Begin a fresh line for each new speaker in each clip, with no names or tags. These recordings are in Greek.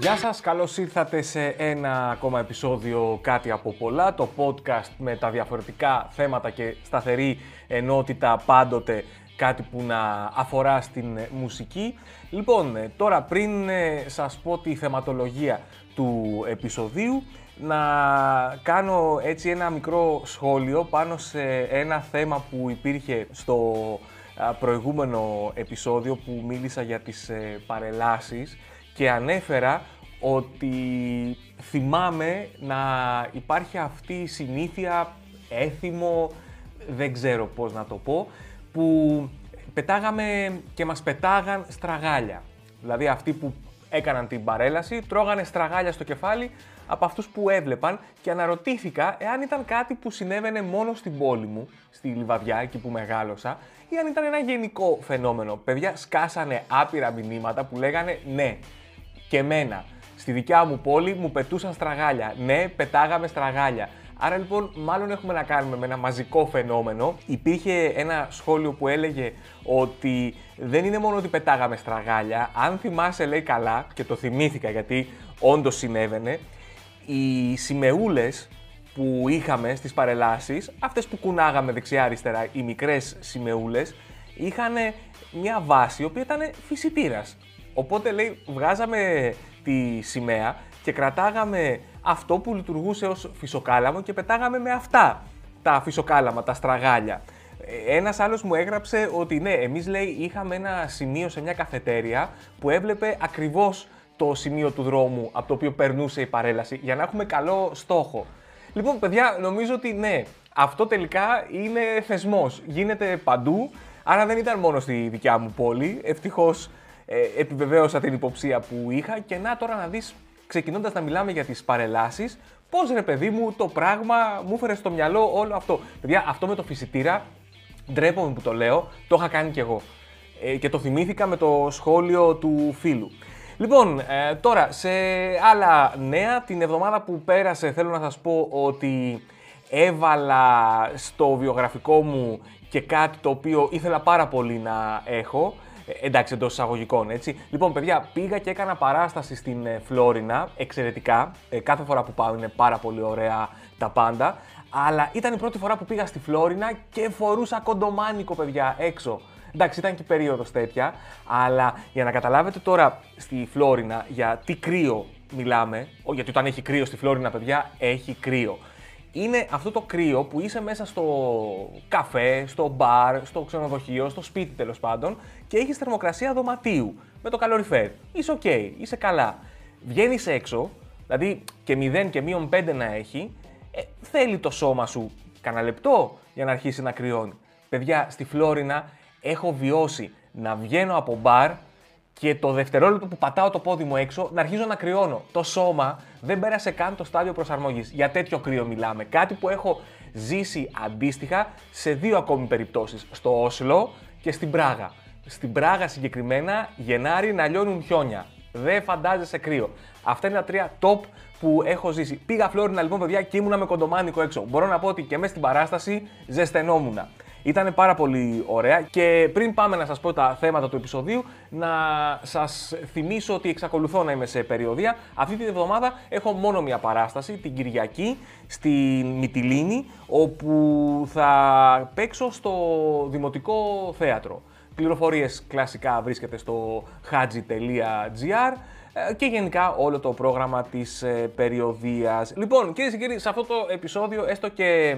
Γεια σας, καλώς ήρθατε σε ένα ακόμα επεισόδιο Κάτι από πολλά, το podcast με τα διαφορετικά θέματα και σταθερή ενότητα πάντοτε κάτι που να αφορά στην μουσική. Λοιπόν, τώρα πριν ε, σας πω τη θεματολογία του επεισοδίου, να κάνω έτσι ένα μικρό σχόλιο πάνω σε ένα θέμα που υπήρχε στο προηγούμενο επεισόδιο που μίλησα για τις ε, παρελάσεις και ανέφερα ότι θυμάμαι να υπάρχει αυτή η συνήθεια, έθιμο, δεν ξέρω πώς να το πω, που πετάγαμε και μας πετάγαν στραγάλια. Δηλαδή αυτοί που έκαναν την παρέλαση τρώγανε στραγάλια στο κεφάλι από αυτούς που έβλεπαν και αναρωτήθηκα εάν ήταν κάτι που συνέβαινε μόνο στην πόλη μου, στη Λιβαδιά, εκεί που μεγάλωσα, ή αν ήταν ένα γενικό φαινόμενο. Παιδιά σκάσανε άπειρα μηνύματα που λέγανε ναι, και εμένα. Στη δικιά μου πόλη μου πετούσαν στραγάλια. Ναι, πετάγαμε στραγάλια. Άρα λοιπόν, μάλλον έχουμε να κάνουμε με ένα μαζικό φαινόμενο. Υπήρχε ένα σχόλιο που έλεγε ότι δεν είναι μόνο ότι πετάγαμε στραγάλια. Αν θυμάσαι, λέει καλά, και το θυμήθηκα γιατί όντως συνέβαινε, οι σημεούλες που είχαμε στις παρελάσεις, αυτές που κουνάγαμε δεξιά-αριστερά, οι μικρές σημεούλες, είχαν μια βάση η οποία ήταν φυσιτήρας. Οπότε λέει, βγάζαμε τη σημαία και κρατάγαμε αυτό που λειτουργούσε ως φυσοκάλαμο και πετάγαμε με αυτά τα φυσοκάλαμα, τα στραγάλια. Ένας άλλος μου έγραψε ότι ναι, εμείς λέει είχαμε ένα σημείο σε μια καφετέρια που έβλεπε ακριβώς το σημείο του δρόμου από το οποίο περνούσε η παρέλαση για να έχουμε καλό στόχο. Λοιπόν, παιδιά, νομίζω ότι ναι, αυτό τελικά είναι θεσμός. Γίνεται παντού, άρα δεν ήταν μόνο στη δικιά μου πόλη. Ευτυχώς ε, επιβεβαίωσα την υποψία που είχα και να τώρα να δεις, ξεκινώντας να μιλάμε για τις παρελάσεις, πώς ρε παιδί μου το πράγμα μου έφερε στο μυαλό όλο αυτό. Παιδιά, αυτό με το φυσιτήρα, ντρέπομαι που το λέω, το είχα κάνει κι εγώ. Ε, και το θυμήθηκα με το σχόλιο του φίλου. Λοιπόν, ε, τώρα σε άλλα νέα, την εβδομάδα που πέρασε θέλω να σας πω ότι έβαλα στο βιογραφικό μου και κάτι το οποίο ήθελα πάρα πολύ να έχω. Ε, εντάξει, εντός εισαγωγικών, έτσι. Λοιπόν, παιδιά, πήγα και έκανα παράσταση στην ε, Φλόρινα, εξαιρετικά. κάθε φορά που πάω είναι πάρα πολύ ωραία τα πάντα. Αλλά ήταν η πρώτη φορά που πήγα στη Φλόρινα και φορούσα κοντομάνικο, παιδιά, έξω. Εντάξει, ήταν και περίοδος τέτοια, αλλά για να καταλάβετε τώρα στη Φλόρινα για τι κρύο μιλάμε, γιατί όταν έχει κρύο στη Φλόρινα, παιδιά, έχει κρύο. Είναι αυτό το κρύο που είσαι μέσα στο καφέ, στο μπαρ, στο ξενοδοχείο, στο σπίτι τέλος πάντων και έχεις θερμοκρασία δωματίου με το καλοριφέρ. Είσαι οκ, είσαι καλά. Βγαίνεις έξω, δηλαδή και 0 και μείον 5 να έχει, ε, θέλει το σώμα σου κανένα λεπτό για να αρχίσει να κρυώνει. Παιδιά, στη Φλόρινα έχω βιώσει να βγαίνω από μπαρ και το δευτερόλεπτο που πατάω το πόδι μου έξω να αρχίζω να κρυώνω. Το σώμα δεν πέρασε καν το στάδιο προσαρμογής. Για τέτοιο κρύο μιλάμε. Κάτι που έχω ζήσει αντίστοιχα σε δύο ακόμη περιπτώσεις. Στο Όσλο και στην Πράγα. Στην Πράγα συγκεκριμένα Γενάρη να λιώνουν χιόνια. Δεν φαντάζεσαι κρύο. Αυτά είναι τα τρία top που έχω ζήσει. Πήγα Φλόρινα λοιπόν, παιδιά, και ήμουνα με κοντομάνικο έξω. Μπορώ να πω ότι και μέσα στην παράσταση ζεσθενόμουνα. Ήταν πάρα πολύ ωραία και πριν πάμε να σας πω τα θέματα του επεισοδίου, να σας θυμίσω ότι εξακολουθώ να είμαι σε περιοδία. Αυτή την εβδομάδα έχω μόνο μια παράσταση, την Κυριακή, στη Μυτιλίνη, όπου θα παίξω στο Δημοτικό Θέατρο. Πληροφορίες κλασικά βρίσκεται στο hadji.gr ε, και γενικά όλο το πρόγραμμα της ε, περιοδίας. Λοιπόν, κυρίες και κύριοι, σε αυτό το επεισόδιο, έστω και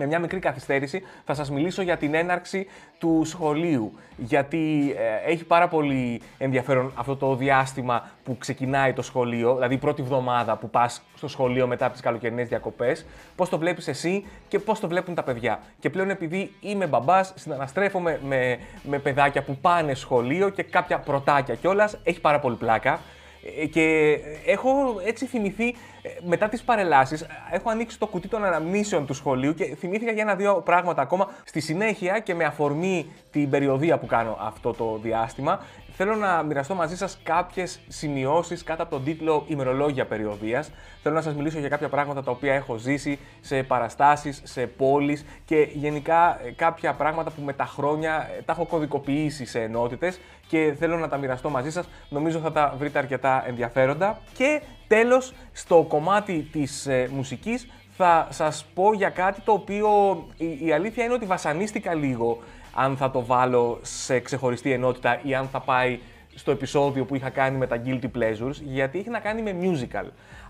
με μια μικρή καθυστέρηση θα σας μιλήσω για την έναρξη του σχολείου. Γιατί ε, έχει πάρα πολύ ενδιαφέρον αυτό το διάστημα που ξεκινάει το σχολείο, δηλαδή η πρώτη εβδομάδα που πας στο σχολείο μετά από τις καλοκαιρινές διακοπές, πώς το βλέπεις εσύ και πώς το βλέπουν τα παιδιά. Και πλέον επειδή είμαι μπαμπάς, συναναστρέφομαι με, με παιδάκια που πάνε σχολείο και κάποια πρωτάκια κιόλας, έχει πάρα πολύ πλάκα. Ε, και έχω έτσι θυμηθεί ε, μετά τις παρελάσεις, έχω ανοίξει το κουτί των αναμνήσεων του σχολείου και θυμήθηκα για ένα-δύο πράγματα ακόμα. Στη συνέχεια και με αφορμή την περιοδία που κάνω αυτό το διάστημα, θέλω να μοιραστώ μαζί σας κάποιες σημειώσεις κάτω από τον τίτλο Ημερολόγια Περιοδίας. Θέλω να σας μιλήσω για κάποια πράγματα τα οποία έχω ζήσει σε παραστάσεις, σε πόλεις και γενικά ε, κάποια πράγματα που με τα χρόνια ε, τα έχω κωδικοποιήσει σε ενότητες και θέλω να τα μοιραστώ μαζί σας. Νομίζω θα τα βρείτε αρκετά ενδιαφέροντα. Και τέλος, στο κομμάτι της ε, μουσικής θα σας πω για κάτι το οποίο η, η αλήθεια είναι ότι βασανίστηκα λίγο αν θα το βάλω σε ξεχωριστή ενότητα ή αν θα πάει στο επεισόδιο που είχα κάνει με τα Guilty Pleasures, γιατί έχει να κάνει με musical.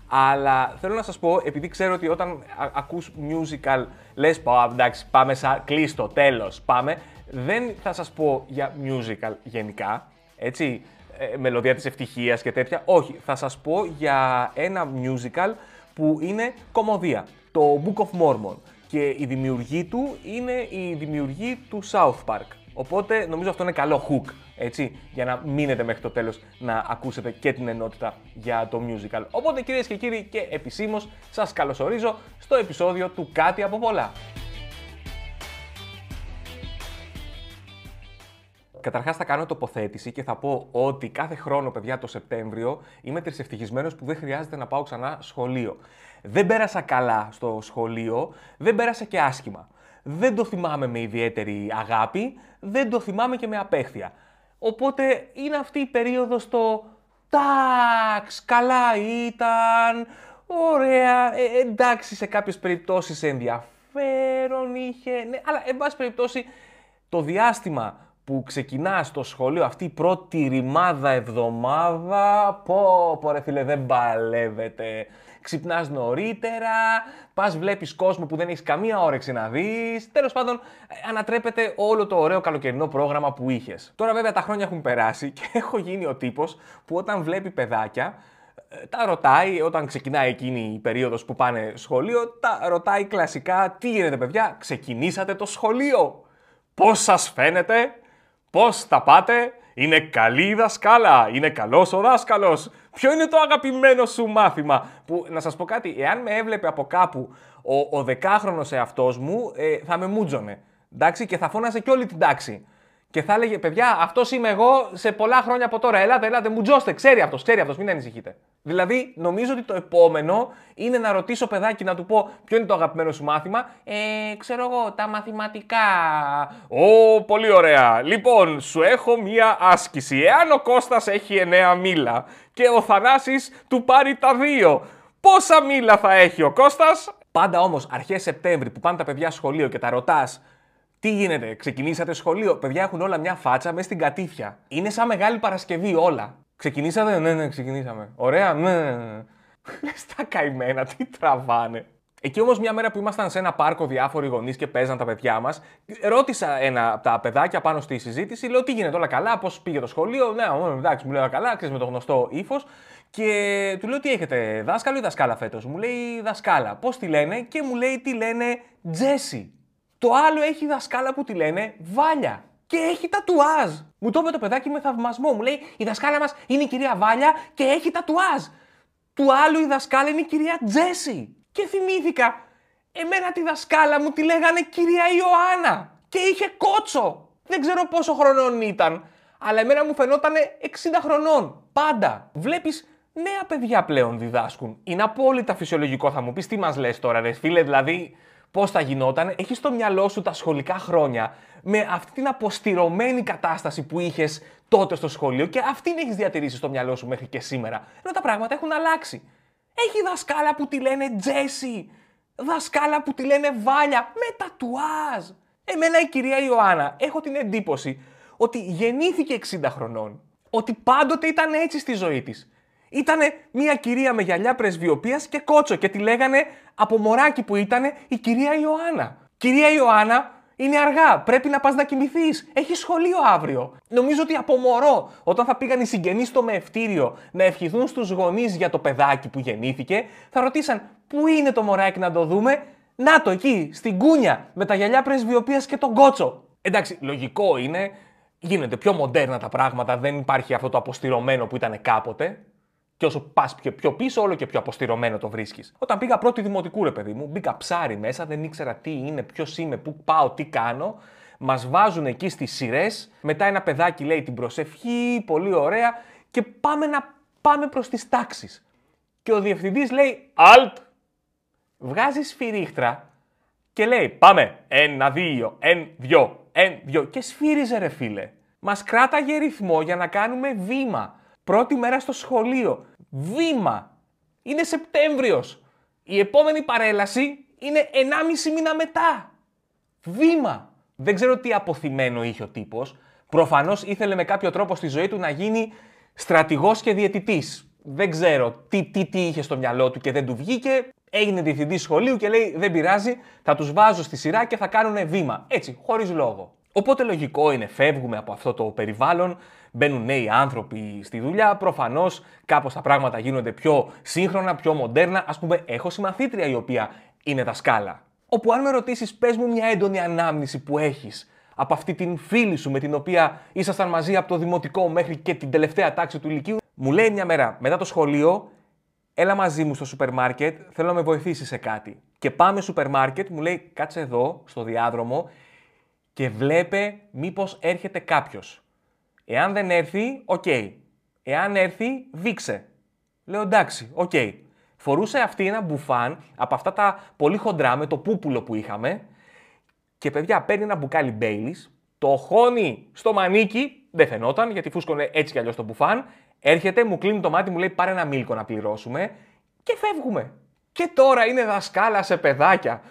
Αλλά θέλω να σας πω, επειδή ξέρω ότι όταν ακούς musical, λες, πω, εντάξει, πάμε σαν κλείστο, τέλος, πάμε. Δεν θα σας πω για musical γενικά, έτσι, ε, μελωδία της ευτυχίας και τέτοια. Όχι, θα σας πω για ένα musical που είναι κομμωδία, το Book of Mormon και η δημιουργή του είναι η δημιουργή του South Park. Οπότε νομίζω αυτό είναι καλό hook, έτσι, για να μείνετε μέχρι το τέλος να ακούσετε και την ενότητα για το musical. Οπότε κυρίες και κύριοι και επισήμως σας καλωσορίζω στο επεισόδιο του Κάτι από πολλά. Καταρχάς θα κάνω τοποθέτηση και θα πω ότι κάθε χρόνο, παιδιά, το Σεπτέμβριο είμαι τρισευτυχισμένος που δεν χρειάζεται να πάω ξανά σχολείο. Δεν πέρασα καλά στο σχολείο, δεν πέρασα και άσχημα. Δεν το θυμάμαι με ιδιαίτερη αγάπη, δεν το θυμάμαι και με απέχθεια. Οπότε είναι αυτή η περίοδος το «τάξ, καλά ήταν, ωραία, ε, εντάξει σε κάποιες περιπτώσεις ενδιαφέρον είχε, ναι, αλλά εν πάση περιπτώσει το διάστημα που ξεκινά στο σχολείο αυτή η πρώτη ρημάδα εβδομάδα, πω, πω ρε φίλε δεν παλεύεται ξυπνάς νωρίτερα, πας βλέπεις κόσμο που δεν έχεις καμία όρεξη να δεις. Τέλος πάντων, ανατρέπεται όλο το ωραίο καλοκαιρινό πρόγραμμα που είχες. Τώρα, βέβαια, τα χρόνια έχουν περάσει και έχω γίνει ο τύπος που όταν βλέπει παιδάκια, ε, τα ρωτάει όταν ξεκινάει εκείνη η περίοδος που πάνε σχολείο, τα ρωτάει κλασικά τι γίνεται παιδιά, ξεκινήσατε το σχολείο, πώς σας φαίνεται, πώς τα πάτε, είναι καλή η δασκάλα, είναι καλός ο δάσκαλος, Ποιο είναι το αγαπημένο σου μάθημα. Που να σας πω κάτι, εάν με έβλεπε από κάπου ο, ο δεκάχρονος εαυτός μου, ε, θα με μούτζωνε. Εντάξει, και θα φώναζε και όλη την τάξη. Και θα έλεγε, παιδιά, αυτός είμαι εγώ σε πολλά χρόνια από τώρα. Ελάτε, ελάτε, μου τζώστε. Ξέρει αυτός, ξέρει αυτός, μην ανησυχείτε. Δηλαδή, νομίζω ότι το επόμενο είναι να ρωτήσω παιδάκι να του πω ποιο είναι το αγαπημένο σου μάθημα; Ε, ξέρω εγώ, τα μαθηματικά. Ω, πολύ ωραία. Λοιπόν, σου έχω μία άσκηση. Εάν ο Κώστας έχει εννέα μήλα και ο Θανάσης του πάρει τα δύο, πόσα μήλα θα έχει ο Κώστας; Πάντα όμως, αρχές Σεπτέμβρη που πάνε τα παιδιά σχολείο και τα ρωτάς τι γίνεται, ξεκινήσατε σχολείο; Παιδιά έχουν όλα μια φάτσα μέσα στην κατήφια. Είναι σαν μεγάλη Παρασκευή όλα. Ξεκινήσατε, ναι, ναι, ξεκινήσαμε. Ωραία, ναι, ναι. ναι. Λες τα καημένα, τι τραβάνε. Εκεί όμως, μια μέρα που ήμασταν σε ένα πάρκο διάφοροι γονείς και παίζαν τα παιδιά μας, ρώτησα ένα από τα παιδάκια πάνω στη συζήτηση, λέω τι γίνεται, όλα καλά, πώς πήγε το σχολείο; Ναι, εντάξει, μου λέει καλά, ξέρεις με το γνωστό ύφος. Και του λέω τι έχετε, δάσκαλο ή δασκάλα φέτος; Μου λέει δασκάλα. Πώς τη λένε και μου λέει τι λένε Τζέσι. Το άλλο έχει δασκάλα που τη λένε Βάλια. Και έχει τατουάζ. Μου το είπε το παιδάκι με θαυμασμό. Μου λέει η δασκάλα μας είναι η κυρία Βάλια και έχει τατουάζ. Του άλλου η δασκάλα είναι η κυρία Τζέσι. Και θυμήθηκα, εμένα τη δασκάλα μου τη λέγανε κυρία Ιωάννα. Και είχε κότσο. Δεν ξέρω πόσο χρονών ήταν. Αλλά εμένα μου φαινόταν 60 χρονών. Πάντα. Βλέπεις νέα παιδιά πλέον διδάσκουν. Είναι απόλυτα φυσιολογικό θα μου πεις τι μας λες τώρα ρε φίλε. Δηλαδή πώς θα γινόταν, έχεις στο μυαλό σου τα σχολικά χρόνια με αυτή την αποστηρωμένη κατάσταση που είχες τότε στο σχολείο και αυτήν έχεις διατηρήσει στο μυαλό σου μέχρι και σήμερα. Ενώ τα πράγματα έχουν αλλάξει. Έχει δασκάλα που τη λένε Τζέσι, δασκάλα που τη λένε Βάλια, με τατουάζ. Εμένα η κυρία Ιωάννα έχω την εντύπωση ότι γεννήθηκε 60 χρονών. Ότι πάντοτε ήταν έτσι στη ζωή της. Ήτανε μια κυρία με γυαλιά πρεσβειοποίηση και κότσο και τη λέγανε από μωράκι που ήτανε η κυρία Ιωάννα. Κυρία Ιωάννα, είναι αργά. Πρέπει να πας να κοιμηθείς. Έχει σχολείο αύριο. Νομίζω ότι από μωρό, όταν θα πήγαν οι συγγενείς στο μεευτήριο να ευχηθούν στους γονείς για το παιδάκι που γεννήθηκε, θα ρωτήσαν πού είναι το μωράκι να το δούμε; Να το εκεί, στην κούνια, με τα γυαλιά πρεσβειοποίηση και τον κότσο. Εντάξει, λογικό είναι. Γίνονται πιο μοντέρνα τα πράγματα, δεν υπάρχει αυτό το αποστηρωμένο που ήταν κάποτε. Και όσο πας πιο, πιο πίσω, όλο και πιο αποστηρωμένο το βρίσκεις. Όταν πήγα πρώτη δημοτικού, ρε παιδί μου, μπήκα ψάρι μέσα, δεν ήξερα τι είναι, ποιος είμαι, πού πάω, τι κάνω. Μας βάζουν εκεί στις σειρές. Μετά ένα παιδάκι λέει την προσευχή, πολύ ωραία. Και πάμε να πάμε προς τις τάξεις. Και ο διευθυντής λέει Alt. Βγάζει σφυρίχτρα και λέει Πάμε. Ένα, δύο, ένα, δυο, ένα, δυο. Και σφύριζε ρε φίλε. Μας κράταγε ρυθμό για να κάνουμε βήμα. Πρώτη μέρα στο σχολείο. Βήμα. Είναι Σεπτέμβριος. Η επόμενη παρέλαση είναι 1,5 μήνα μετά. Βήμα. Δεν ξέρω τι αποθυμένο είχε ο τύπος. Προφανώς ήθελε με κάποιο τρόπο στη ζωή του να γίνει στρατηγός και διαιτητής. Δεν ξέρω τι, τι, τι είχε στο μυαλό του και δεν του βγήκε. Έγινε διευθυντής σχολείου και λέει: Δεν πειράζει, θα τους βάζω στη σειρά και θα κάνουν βήμα. Έτσι, χωρίς λόγο. Οπότε λογικό είναι, φεύγουμε από αυτό το περιβάλλον, μπαίνουν νέοι άνθρωποι στη δουλειά. Προφανώς κάπως τα πράγματα γίνονται πιο σύγχρονα, πιο μοντέρνα. Α πούμε, έχω συμμαθήτρια η οποία είναι δασκάλα. Όπου αν με ρωτήσεις, πες μου μια έντονη ανάμνηση που έχεις από αυτή την φίλη σου με την οποία ήσασταν μαζί από το δημοτικό μέχρι και την τελευταία τάξη του λυκείου, μου λέει μια μέρα μετά το σχολείο, έλα μαζί μου στο σούπερ μάρκετ, θέλω να με βοηθήσεις σε κάτι. Και πάμε σούπερ μάρκετ, μου λέει κάτσε εδώ στο διάδρομο και βλέπε μήπως έρχεται κάποιος. Εάν δεν έρθει, οκ. Εάν έρθει, δείξε. Λέω εντάξει, οκ. Φορούσε αυτή ένα μπουφάν από αυτά τα πολύ χοντρά με το πούπουλο που είχαμε και παιδιά παίρνει ένα μπουκάλι Μπέιλις, το χώνει στο μανίκι, δεν φαινόταν γιατί φούσκωνε έτσι κι αλλιώς το μπουφάν, έρχεται, μου κλείνει το μάτι, μου λέει πάρε ένα μίλκο να πληρώσουμε και φεύγουμε. Και τώρα είναι δασκάλα σε παιδάκια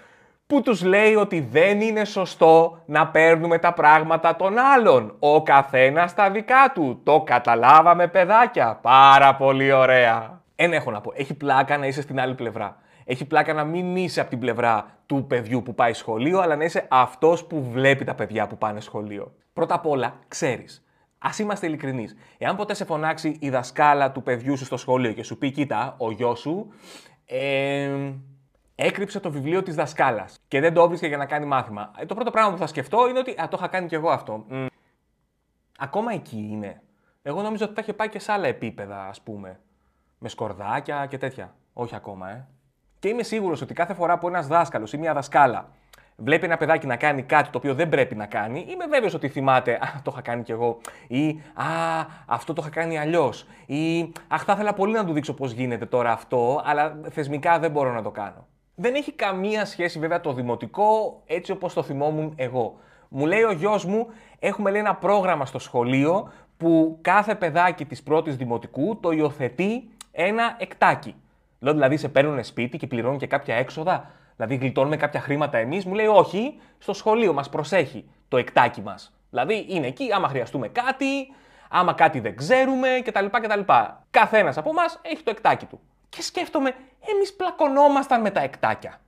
που τους λέει ότι δεν είναι σωστό να παίρνουμε τα πράγματα των άλλων. Ο καθένας τα δικά του. Το καταλάβαμε παιδάκια. Πάρα πολύ ωραία. Ένα έχω να πω. Έχει πλάκα να είσαι στην άλλη πλευρά. Έχει πλάκα να μην είσαι από την πλευρά του παιδιού που πάει σχολείο, αλλά να είσαι αυτός που βλέπει τα παιδιά που πάνε σχολείο. Πρώτα απ' όλα, ξέρεις. Α είμαστε ειλικρινείς. Εάν ποτέ σε φωνάξει η δασκάλα του παιδιού σου στο σχολείο και σου πει: Κοίτα, ο γιος σου ε, έκρυψε το βιβλίο της δασκάλας και δεν το έβρισκε για να κάνει μάθημα. Ε, το πρώτο πράγμα που θα σκεφτώ είναι ότι α, το είχα κάνει κι εγώ αυτό. Μ, ακόμα εκεί είναι. Εγώ νόμιζα ότι θα είχε πάει και σε άλλα επίπεδα, ας πούμε. Με σκορδάκια και τέτοια. Όχι ακόμα, ε. Και είμαι σίγουρος ότι κάθε φορά που ένας δάσκαλος ή μια δασκάλα βλέπει ένα παιδάκι να κάνει κάτι το οποίο δεν πρέπει να κάνει, είμαι βέβαιος ότι θυμάται Α, το είχα κάνει κι εγώ. Ή Α, αυτό το είχα κάνει αλλιώς. Ή Αχ, θα ήθελα πολύ να του δείξω πώς γίνεται τώρα αυτό, αλλά θεσμικά δεν μπορώ να το κάνω. Δεν έχει καμία σχέση βέβαια το δημοτικό έτσι όπως το θυμόμουν εγώ. Μου λέει ο γιος μου, έχουμε λέει ένα πρόγραμμα στο σχολείο που κάθε παιδάκι της πρώτης δημοτικού το υιοθετεί ένα εκτάκι. Λέω δηλαδή σε παίρνουν σπίτι και πληρώνουν και κάποια έξοδα, δηλαδή γλιτώνουμε κάποια χρήματα εμείς; Μου λέει όχι, στο σχολείο μας προσέχει το εκτάκι μας. Δηλαδή είναι εκεί άμα χρειαστούμε κάτι, άμα κάτι δεν ξέρουμε κτλ. κτλ. Καθένας από εμά έχει το εκτάκι του. Και σκέφτομαι, εμείς πλακωνόμασταν με τα εκτάκια.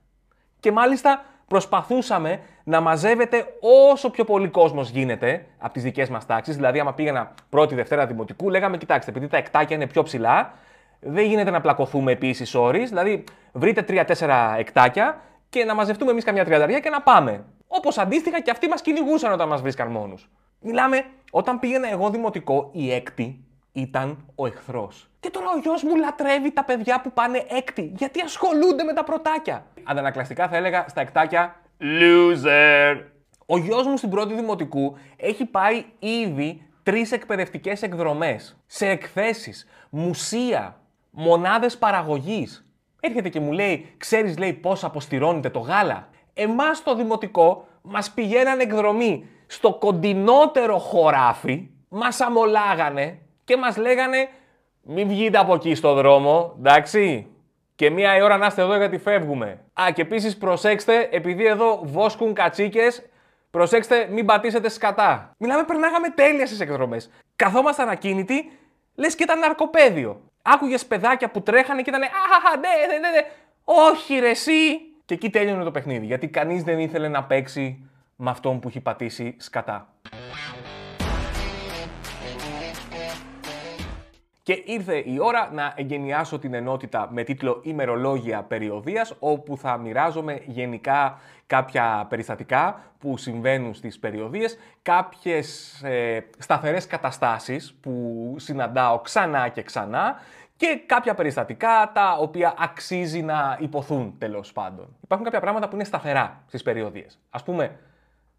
Και μάλιστα προσπαθούσαμε να μαζεύεται όσο πιο πολύ κόσμος γίνεται από τις δικές μας τάξεις. Δηλαδή, άμα πήγαινα πρώτη, Δευτέρα Δημοτικού, λέγαμε: Κοιτάξτε, επειδή τα εκτάκια είναι πιο ψηλά, δεν γίνεται να πλακωθούμε επίσης όρει. Δηλαδή, βρείτε τρία-τέσσερα εκτάκια και να μαζευτούμε εμείς καμιά τριανταριά και να πάμε. Όπως αντίστοιχα και αυτοί μας κυνηγούσαν όταν μας βρίσκαν μόνους. Μιλάμε, όταν πήγαινα εγώ δημοτικό, η έκτη ήταν ο εχθρός. Και τώρα ο γιος μου λατρεύει τα παιδιά που πάνε έκτη, γιατί ασχολούνται με τα πρωτάκια. Αντανακλαστικά θα έλεγα στα εκτάκια loser. Ο γιος μου στην πρώτη δημοτικού έχει πάει ήδη τρεις εκπαιδευτικές εκδρομές. Σε εκθέσεις, μουσεία, μονάδες παραγωγής. Έρχεται και μου λέει, ξέρεις, λέει, πώς αποστηρώνεται το γάλα; Εμάς στο δημοτικό μας πηγαίναν εκδρομή στο κοντινότερο χωράφι, μας αμολάγανε και μας λέγανε μην βγείτε από εκεί στο δρόμο, εντάξει. Και μία η ώρα να είστε εδώ γιατί φεύγουμε. Α, και επίσης προσέξτε, επειδή εδώ βόσκουν κατσίκες, προσέξτε, μην πατήσετε σκατά. Μιλάμε, περνάγαμε τέλεια στις εκδρομές. Καθόμασταν ακίνητοι, λες και ήταν ναρκοπαίδιο. Άκουγες παιδάκια που τρέχανε και ήταν Αχ, ναι, ναι, ναι, ναι. Όχι, ρε, εσύ. Και εκεί τέλειωνε το παιχνίδι. Γιατί κανείς δεν ήθελε να παίξει με αυτόν που έχει πατήσει σκατά. Και ήρθε η ώρα να εγκαινιάσω την ενότητα με τίτλο «Ημερολόγια περιοδίας», όπου θα μοιράζομαι γενικά κάποια περιστατικά που συμβαίνουν στις περιοδίες, κάποιες ε, σταθερές καταστάσεις που συναντάω ξανά και ξανά και κάποια περιστατικά τα οποία αξίζει να υποθούν τέλος πάντων. Υπάρχουν κάποια πράγματα που είναι σταθερά στις περιοδίες. Ας πούμε,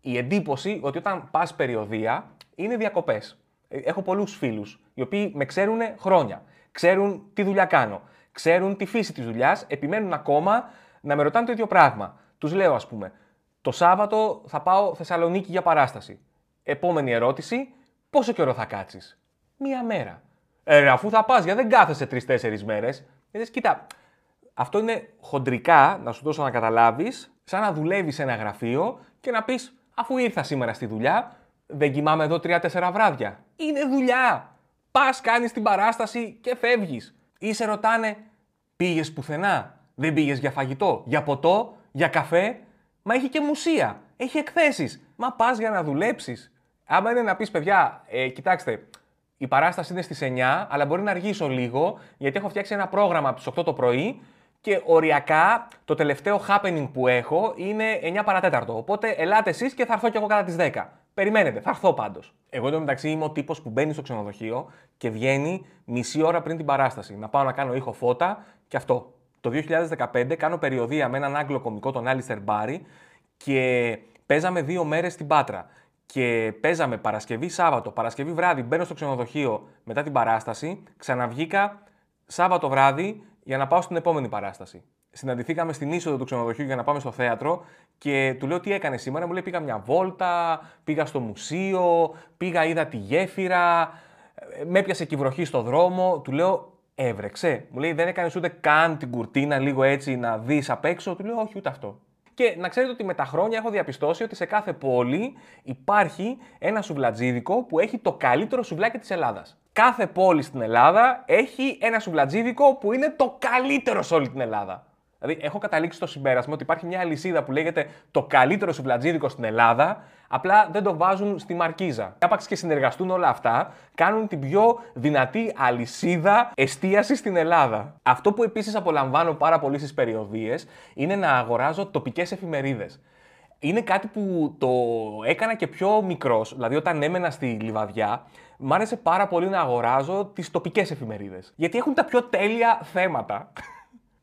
η εντύπωση ότι όταν πας περιοδία είναι διακοπές. Έχω πολλούς φίλους οι οποίοι με ξέρουν χρόνια. Ξέρουν τι δουλειά κάνω. Ξέρουν τη φύση της δουλειάς. Επιμένουν ακόμα να με ρωτάνε το ίδιο πράγμα. Τους λέω, ας πούμε, το Σάββατο θα πάω Θεσσαλονίκη για παράσταση. Επόμενη ερώτηση, πόσο καιρό θα κάτσεις; Μία μέρα. Ε, αφού θα πας, γιατί δεν κάθεσαι τρει-τέσσερι μέρες. Γιατί κοίτα, αυτό είναι χοντρικά, να σου δώσω να καταλάβεις, σαν να δουλεύεις σε ένα γραφείο και να πεις, αφού ήρθα σήμερα στη δουλειά, δεν κοιμάμαι εδώ τρία-τέσσερα βράδια. Είναι δουλειά. Πας, κάνεις την παράσταση και φεύγεις. Ή σε ρωτάνε, πήγες πουθενά; Δεν πήγες για φαγητό, για ποτό, για καφέ; Μα έχει και μουσεία. Έχει εκθέσεις. Μα πας για να δουλέψεις. Άμα είναι να πεις, παιδιά, ε, κοιτάξτε, η παράσταση είναι στις 9, αλλά μπορεί να αργήσω λίγο, γιατί έχω φτιάξει ένα πρόγραμμα από τις 8 το πρωί και οριακά το τελευταίο happening που έχω είναι 9 παρατέταρτο. Οπότε ελάτε εσείς και θα έρθω κι εγώ κατά τις 10. Περιμένετε, θα έρθω πάντως. Εγώ εντωμεταξύ είμαι ο τύπος που μπαίνει στο ξενοδοχείο και βγαίνει μισή ώρα πριν την παράσταση. Να πάω να κάνω ήχο φώτα και αυτό. Το 2015 κάνω περιοδία με έναν Άγγλο κομικό, τον Άλιστερ Μπάρι, και παίζαμε δύο μέρες στην Πάτρα. Και παίζαμε Παρασκευή Σάββατο, Παρασκευή βράδυ, μπαίνω στο ξενοδοχείο μετά την παράσταση, ξαναβγήκα Σάββατο βράδυ για να πάω στην επόμενη παράσταση. Συναντηθήκαμε στην είσοδο του ξενοδοχείου για να πάμε στο θέατρο και του λέω τι έκανε σήμερα; Μου λέει πήγα μια βόλτα, πήγα στο μουσείο, πήγα είδα τη γέφυρα, με έπιασε και βροχή στο δρόμο. Του λέω έβρεξε. Μου λέει δεν έκανες ούτε καν την κουρτίνα λίγο έτσι να δεις απ' έξω. Του λέω όχι ούτε αυτό. Και να ξέρετε ότι με τα χρόνια έχω διαπιστώσει ότι σε κάθε πόλη υπάρχει ένα σουβλατζίδικο που έχει το καλύτερο σουβλάκι της Ελλάδας. Κάθε πόλη στην Ελλάδα έχει ένα σουβλατζίδικο που είναι το καλύτερο σε όλη την Ελλάδα. Δηλαδή, έχω καταλήξει στο συμπέρασμα ότι υπάρχει μια αλυσίδα που λέγεται το καλύτερο σουβλατζίδικο στην Ελλάδα, απλά δεν το βάζουν στη μαρκίζα. Άπαξ και συνεργαστούν όλα αυτά, κάνουν την πιο δυνατή αλυσίδα εστίασης στην Ελλάδα. Αυτό που επίσης απολαμβάνω πάρα πολύ στις περιοδίες είναι να αγοράζω τοπικές εφημερίδες. Είναι κάτι που το έκανα και πιο μικρός, δηλαδή όταν έμενα στη Λιβαδιά, μ' άρεσε πάρα πολύ να αγοράζω τις τοπικές εφημερίδες. Γιατί έχουν τα πιο τέλεια θέματα.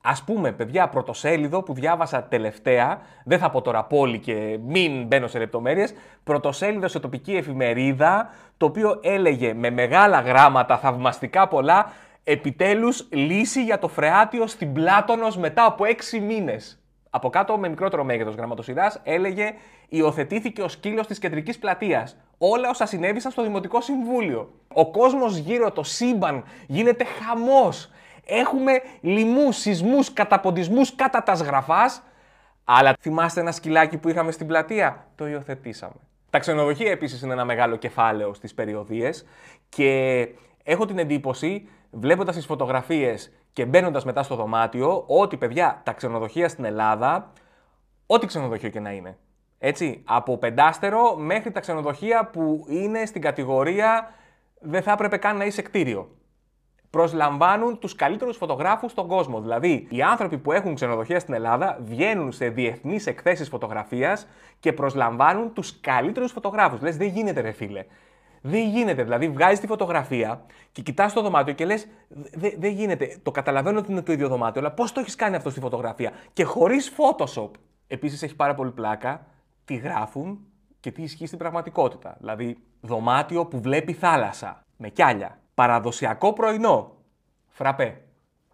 Α πούμε, παιδιά, πρωτοσέλιδο που διάβασα τελευταία, δεν θα πω τώρα πόλη και μην μπαίνω σε λεπτομέρειες. Πρωτοσέλιδο σε τοπική εφημερίδα, το οποίο έλεγε με μεγάλα γράμματα, θαυμαστικά πολλά, επιτέλους λύση για το φρεάτιο στην Πλάτωνος μετά από έξι μήνες. Από κάτω με μικρότερο μέγεθος γραμματοσυράς έλεγε Υιοθετήθηκε ο σκύλος της κεντρικής πλατείας. Όλα όσα συνέβησαν στο Δημοτικό Συμβούλιο. Ο κόσμος γύρω, το σύμπαν γίνεται χαμός. Έχουμε λοιμού, σεισμούς, καταποντισμούς κατά τα σγραφά. Αλλά θυμάστε ένα σκυλάκι που είχαμε στην πλατεία; Το υιοθετήσαμε. Τα ξενοδοχεία επίσης είναι ένα μεγάλο κεφάλαιο στις περιοδίες και έχω την εντύπωση, βλέποντας τις φωτογραφίες και μπαίνοντας μετά στο δωμάτιο, ότι παιδιά τα ξενοδοχεία στην Ελλάδα, ό,τι ξενοδοχείο και να είναι. Έτσι, από πεντάστερο μέχρι τα ξενοδοχεία που είναι στην κατηγορία δεν θα έπρεπε καν να είσαι κτίριο προσλαμβάνουν τους καλύτερους φωτογράφους στον κόσμο. Δηλαδή, οι άνθρωποι που έχουν ξενοδοχεία στην Ελλάδα βγαίνουν σε διεθνείς εκθέσεις φωτογραφίας και προσλαμβάνουν τους καλύτερους φωτογράφους. Λες, δεν γίνεται, ρε φίλε. Δεν γίνεται. Δηλαδή, βγάζεις τη φωτογραφία και κοιτάς το δωμάτιο και λες: Δεν γίνεται. Το καταλαβαίνω ότι είναι το ίδιο δωμάτιο, αλλά πώς το έχεις κάνει αυτό στη φωτογραφία; Και χωρίς Photoshop. Επίσης, έχει πάρα πολύ πλάκα τι γράφουν και τι ισχύει στην πραγματικότητα. Δηλαδή, δωμάτιο που βλέπει θάλασσα με κιάλια. Παραδοσιακό πρωινό. Φραπέ.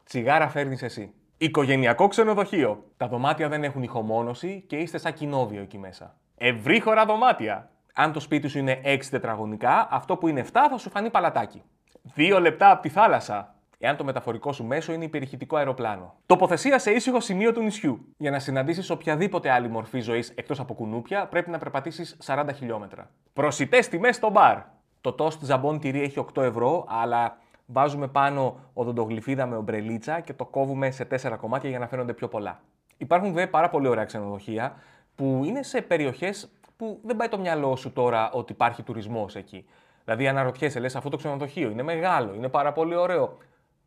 Τσιγάρα φέρνεις εσύ. Οικογενειακό ξενοδοχείο. Τα δωμάτια δεν έχουν ηχομόνωση και είστε σαν κοινόβιο εκεί μέσα. Ευρύχωρα δωμάτια. Αν το σπίτι σου είναι 6 τετραγωνικά, αυτό που είναι 7 θα σου φανεί παλατάκι. Δύο λεπτά από τη θάλασσα. Εάν το μεταφορικό σου μέσο είναι υπερηχητικό αεροπλάνο. Τοποθεσία σε ήσυχο σημείο του νησιού. Για να συναντήσεις οποιαδήποτε άλλη μορφή ζωής εκτός από κουνούπια, πρέπει να περπατήσεις 40 χιλιόμετρα. Προσιτές τιμές στο μπαρ. Το τόστ ζαμπόν τυρί έχει 8 ευρώ, αλλά βάζουμε πάνω οδοντογλυφίδα με ομπρελίτσα και το κόβουμε σε 4 κομμάτια για να φαίνονται πιο πολλά. Υπάρχουν βέβαια πάρα πολύ ωραία ξενοδοχεία που είναι σε περιοχές που δεν πάει το μυαλό σου τώρα ότι υπάρχει τουρισμός εκεί. Δηλαδή, αναρωτιέσαι, λες, αυτό το ξενοδοχείο είναι μεγάλο, είναι πάρα πολύ ωραίο.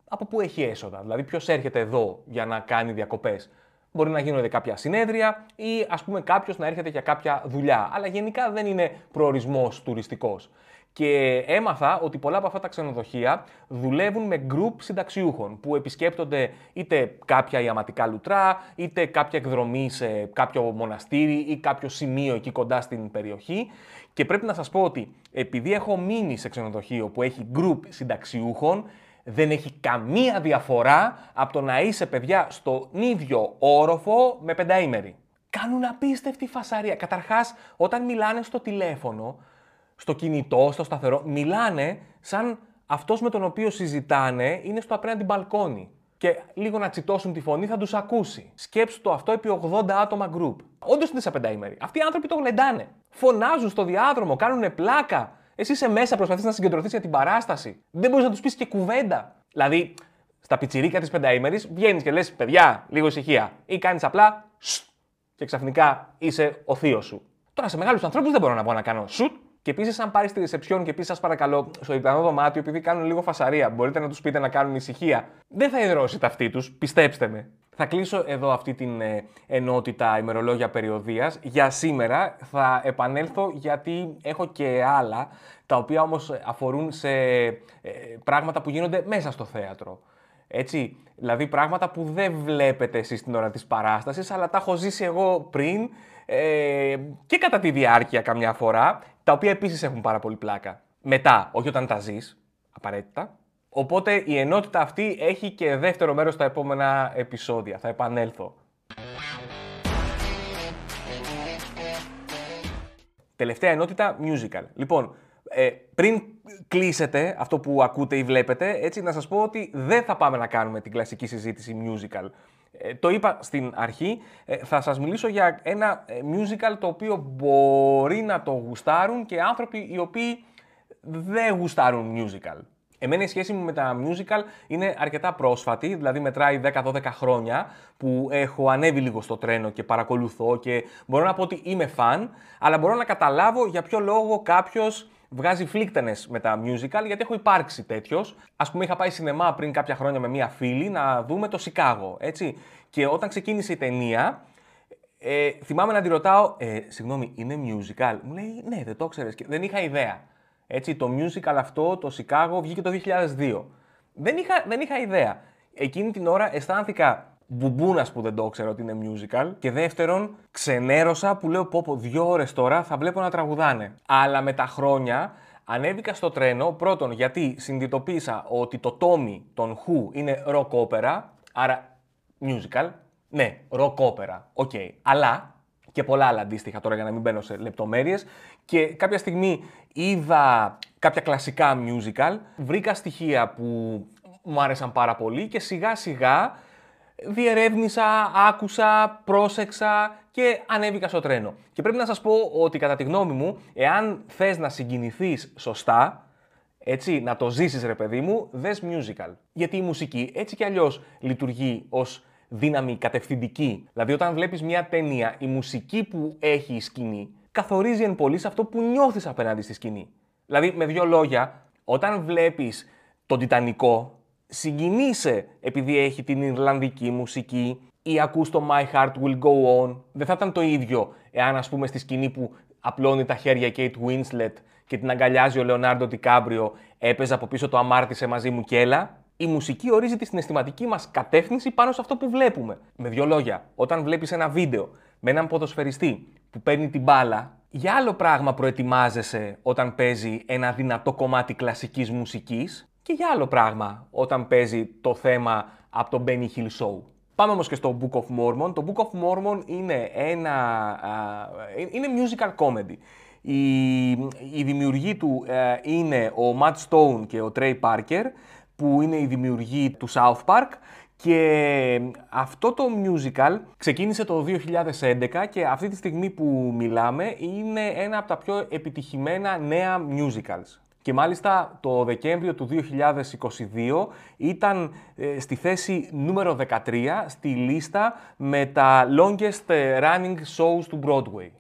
Από πού έχει έσοδα, δηλαδή, ποιος έρχεται εδώ για να κάνει διακοπές; Μπορεί να γίνονται κάποια συνέδρια ή ας πούμε κάποιος να έρχεται για κάποια δουλειά. Αλλά γενικά δεν είναι προορισμός τουριστικός. Και έμαθα ότι πολλά από αυτά τα ξενοδοχεία δουλεύουν με group συνταξιούχων που επισκέπτονται είτε κάποια ιαματικά λουτρά, είτε κάποια εκδρομή σε κάποιο μοναστήρι ή κάποιο σημείο εκεί κοντά στην περιοχή. Και πρέπει να σας πω ότι επειδή έχω μείνει σε ξενοδοχείο που έχει group συνταξιούχων, δεν έχει καμία διαφορά από το να είσαι παιδιά στον ίδιο όροφο με πενταήμερη. Κάνουν απίστευτη φασαρία. Καταρχάς, όταν μιλάνε στο τηλέφωνο, στο κινητό, στο σταθερό, μιλάνε σαν αυτός με τον οποίο συζητάνε είναι στο απέναντι μπαλκόνι. Και λίγο να τσιτώσουν τη φωνή θα τους ακούσει. Σκέψου το αυτό επί 80 άτομα group. Όντως είναι σε πενταήμερη. Αυτοί οι άνθρωποι το γλεντάνε. Φωνάζουν στο διάδρομο, κάνουν πλάκα. Εσύ είσαι μέσα, προσπαθείς να συγκεντρωθείς για την παράσταση. Δεν μπορείς να τους πεις και κουβέντα. Δηλαδή, στα πιτσιρίκα της πενταήμερης βγαίνεις και λες: Παιδιά, λίγο ησυχία. Ή κάνεις απλά σουτ και ξαφνικά είσαι ο θείος σου. Τώρα σε μεγάλους ανθρώπους δεν μπορώ να πω να κάνω σουτ. Και επίσης, αν πάρεις τη ρεσεψιόν και πεις, σας παρακαλώ, στο διπλανό δωμάτιο, επειδή κάνουν λίγο φασαρία, μπορείτε να τους πείτε να κάνουν ησυχία. Δεν θα ιδρώσει τα αυτή τους, πιστέψτε με. Θα κλείσω εδώ αυτή την ε, ενότητα ημερολόγια περιοδίας. Για σήμερα θα επανέλθω γιατί έχω και άλλα, τα οποία όμως αφορούν σε ε, πράγματα που γίνονται μέσα στο θέατρο. Έτσι, δηλαδή πράγματα που δεν βλέπετε εσείς την ώρα της παράστασης, αλλά τα έχω ζήσει εγώ πριν ε, και κατά τη διάρκεια καμιά φορά, τα οποία επίσης έχουν πάρα πολύ πλάκα. Μετά, όχι όταν τα ζεις, απαραίτητα, Οπότε η ενότητα αυτή έχει και δεύτερο μέρος στα επόμενα επεισόδια. Θα επανέλθω. Τελευταία ενότητα, musical. Λοιπόν, ε, πριν κλείσετε αυτό που ακούτε ή βλέπετε, έτσι να σας πω ότι δεν θα πάμε να κάνουμε την κλασική συζήτηση musical. Ε, το είπα στην αρχή, ε, θα σας μιλήσω για ένα ε, musical το οποίο μπορεί να το γουστάρουν και άνθρωποι οι οποίοι δεν γουστάρουν musical. Εμένα η σχέση μου με τα musical είναι αρκετά πρόσφατη, δηλαδή μετράει 10-12 χρόνια που έχω ανέβει λίγο στο τρένο και παρακολουθώ και μπορώ να πω ότι είμαι φαν, αλλά μπορώ να καταλάβω για ποιο λόγο κάποιος βγάζει φλίκτενες με τα musical, γιατί έχω υπάρξει τέτοιος. Α πούμε, είχα πάει σινεμά πριν κάποια χρόνια με μία φίλη να δούμε το Σικάγο, έτσι. Και όταν ξεκίνησε η ταινία, ε, θυμάμαι να τη ρωτάω, ε, συγγνώμη, είναι musical; Μου λέει, ναι, δεν το ξέρεις. Δεν είχα ιδέα. Έτσι, το musical αυτό, το Chicago, βγήκε το 2002. Δεν είχα, δεν είχα ιδέα. Εκείνη την ώρα αισθάνθηκα μπουμπούνας που δεν το ξέρω ότι είναι musical. Και δεύτερον, ξενέρωσα που λέω πω πω δύο ώρες τώρα θα βλέπω να τραγουδάνε. Αλλά με τα χρόνια ανέβηκα στο τρένο πρώτον γιατί συνειδητοποίησα ότι το Tommy των Who είναι rock opera, άρα musical. Ναι, rock opera, ok. Okay. Αλλά και πολλά άλλα αντίστοιχα τώρα για να μην μπαίνω σε λεπτομέρειες και κάποια στιγμή είδα κάποια κλασικά musical, βρήκα στοιχεία που μου άρεσαν πάρα πολύ και σιγά σιγά διερεύνησα, άκουσα, πρόσεξα και ανέβηκα στο τρένο. Και πρέπει να σας πω ότι κατά τη γνώμη μου, εάν θες να συγκινηθείς σωστά, έτσι, να το ζήσεις ρε παιδί μου, δες musical. Γιατί η μουσική έτσι κι αλλιώς λειτουργεί ως δύναμη κατευθυντική. Δηλαδή, όταν βλέπεις μια ταινία, η μουσική που έχει η σκηνή καθορίζει εν πολύ σε αυτό που νιώθεις απέναντι στη σκηνή. Δηλαδή, με δύο λόγια, όταν βλέπεις τον Τιτανικό, συγκινείσαι επειδή έχει την Ιρλανδική μουσική ή ακούς το My Heart Will Go On. Δεν θα ήταν το ίδιο εάν, ας πούμε, στη σκηνή που απλώνει τα χέρια η Kate Winslet και την αγκαλιάζει ο Λεωνάρντο Τικάμπριο, έπαιζε από πίσω το αμάρτησε μαζί μου κέλα η μουσική ορίζει τη συναισθηματική μας κατεύθυνση πάνω σε αυτό που βλέπουμε. Με δύο λόγια, όταν βλέπεις ένα βίντεο με έναν ποδοσφαιριστή που παίρνει την μπάλα, για άλλο πράγμα προετοιμάζεσαι όταν παίζει ένα δυνατό κομμάτι κλασικής μουσικής; Και για άλλο πράγμα όταν παίζει το θέμα από το Benny Hill Show. Πάμε όμως και στο Book of Mormon. Το Book of Mormon είναι ένα... είναι musical comedy. Η, η δημιουργή του ε, είναι ο Matt Stone και ο Trey Parker που είναι η δημιουργή του South Park και αυτό το musical ξεκίνησε το 2011 και αυτή τη στιγμή που μιλάμε είναι ένα από τα πιο επιτυχημένα νέα musicals. Και μάλιστα το Δεκέμβριο του 2022 ήταν ε, στη θέση νούμερο 13 στη λίστα με τα longest running shows του Broadway.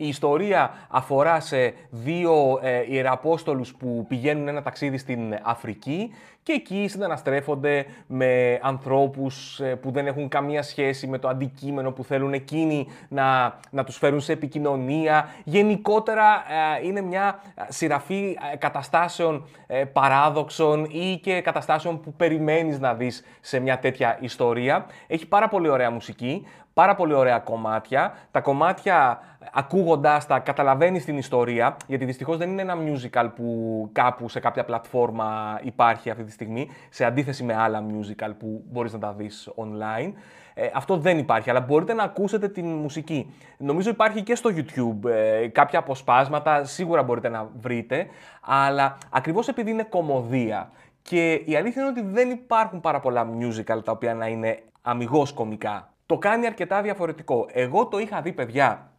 Η ιστορία αφορά σε δύο ε, ιεραπόστολους που πηγαίνουν ένα ταξίδι στην Αφρική και εκεί συναναστρέφονται με ανθρώπους ε, που δεν έχουν καμία σχέση με το αντικείμενο που θέλουν εκείνοι να, να τους φέρουν σε επικοινωνία. Γενικότερα ε, είναι μια σειραφή ε, καταστάσεων παράδοξων ή και καταστάσεων που περιμένεις να δεις σε μια τέτοια ιστορία. Έχει πάρα πολύ ωραία μουσική, πάρα πολύ ωραία κομμάτια. Τα κομμάτια ακούγοντάς τα, καταλαβαίνεις την ιστορία, γιατί δυστυχώς δεν είναι ένα musical που κάπου σε κάποια πλατφόρμα υπάρχει αυτή τη στιγμή, σε αντίθεση με άλλα musical που μπορείς να τα δεις online. Ε, αυτό δεν υπάρχει, αλλά μπορείτε να ακούσετε την μουσική. Νομίζω υπάρχει και στο YouTube ε, κάποια αποσπάσματα, σίγουρα μπορείτε να βρείτε, αλλά ακριβώς επειδή είναι κομμωδία και η αλήθεια είναι ότι δεν υπάρχουν πάρα πολλά musical τα οποία να είναι αμυγός κομικά. Το κάνει αρκετά διαφορετικό. Εγώ το είχα δει, παιδιά,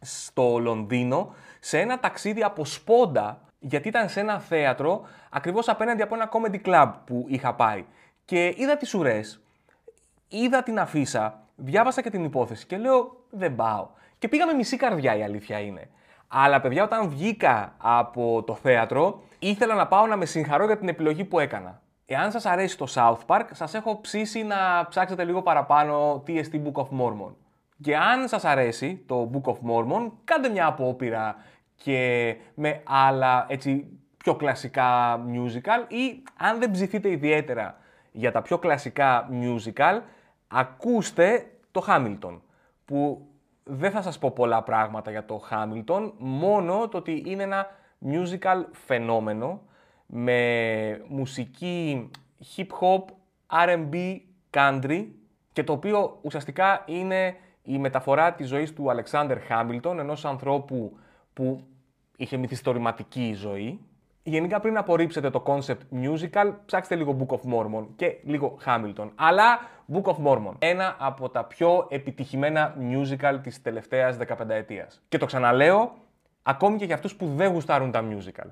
στο Λονδίνο σε ένα ταξίδι από σπόντα, γιατί ήταν σε ένα θέατρο ακριβώς απέναντι από ένα comedy club που είχα πάει. Και είδα τις ουρές, είδα την αφίσα, διάβασα και την υπόθεση και λέω δεν πάω. Και πήγαμε μισή καρδιά η αλήθεια είναι. Αλλά παιδιά όταν βγήκα από το θέατρο ήθελα να πάω να με συγχαρώ για την επιλογή που έκανα. Εάν σας αρέσει το South Park, σας έχω ψήσει να ψάξετε λίγο παραπάνω TST Book of Mormon. Και αν σας αρέσει το Book of Mormon, κάντε μια απόπειρα και με άλλα έτσι πιο κλασικά musical ή αν δεν ψηθείτε ιδιαίτερα για τα πιο κλασικά musical, ακούστε το Hamilton, που δεν θα σας πω πολλά πράγματα για το Hamilton, μόνο το ότι είναι ένα musical φαινόμενο με μουσική hip hop, R&B, country και το οποίο ουσιαστικά είναι η μεταφορά της ζωής του Αλεξάνδερ Χάμιλτον, ενός ανθρώπου που είχε μυθιστορηματική ζωή. Γενικά πριν απορρίψετε το concept musical, ψάξτε λίγο Book of Mormon και λίγο Hamilton. Αλλά Book of Mormon, ένα από τα πιο επιτυχημένα musical της τελευταίας 15 ετίας. Και το ξαναλέω, ακόμη και για αυτούς που δεν γουστάρουν τα musical.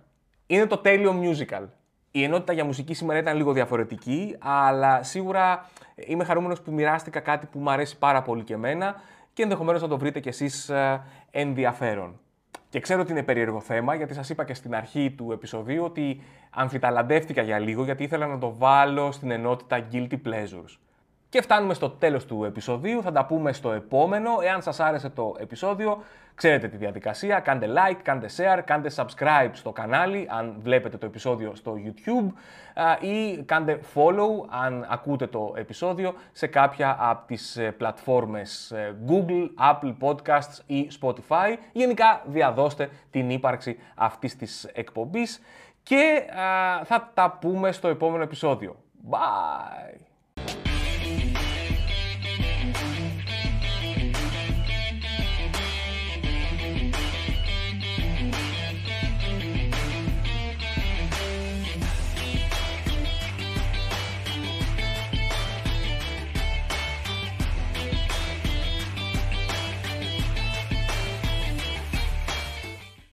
Είναι το τέλειο musical. Η ενότητα για μουσική σήμερα ήταν λίγο διαφορετική, αλλά σίγουρα είμαι χαρούμενος που μοιράστηκα κάτι που μου αρέσει πάρα πολύ και εμένα και ενδεχομένως να το βρείτε κι εσείς ε, ενδιαφέρον. Και ξέρω ότι είναι περίεργο θέμα, γιατί σας είπα και στην αρχή του επεισοδίου ότι αμφιταλαντεύτηκα για λίγο, γιατί ήθελα να το βάλω στην ενότητα Guilty Pleasures. Και φτάνουμε στο τέλος του επεισοδίου, θα τα πούμε στο επόμενο. Εάν σας άρεσε το επεισόδιο, ξέρετε τη διαδικασία, κάντε like, κάντε share, κάντε subscribe στο κανάλι αν βλέπετε το επεισόδιο στο YouTube ή κάντε follow αν ακούτε το επεισόδιο σε κάποια από τις ε, πλατφόρμες ε, Google, Apple Podcasts ή Spotify. Γενικά διαδώστε την ύπαρξη αυτής της εκπομπής και θα τα πούμε στο επόμενο επεισόδιο. Bye!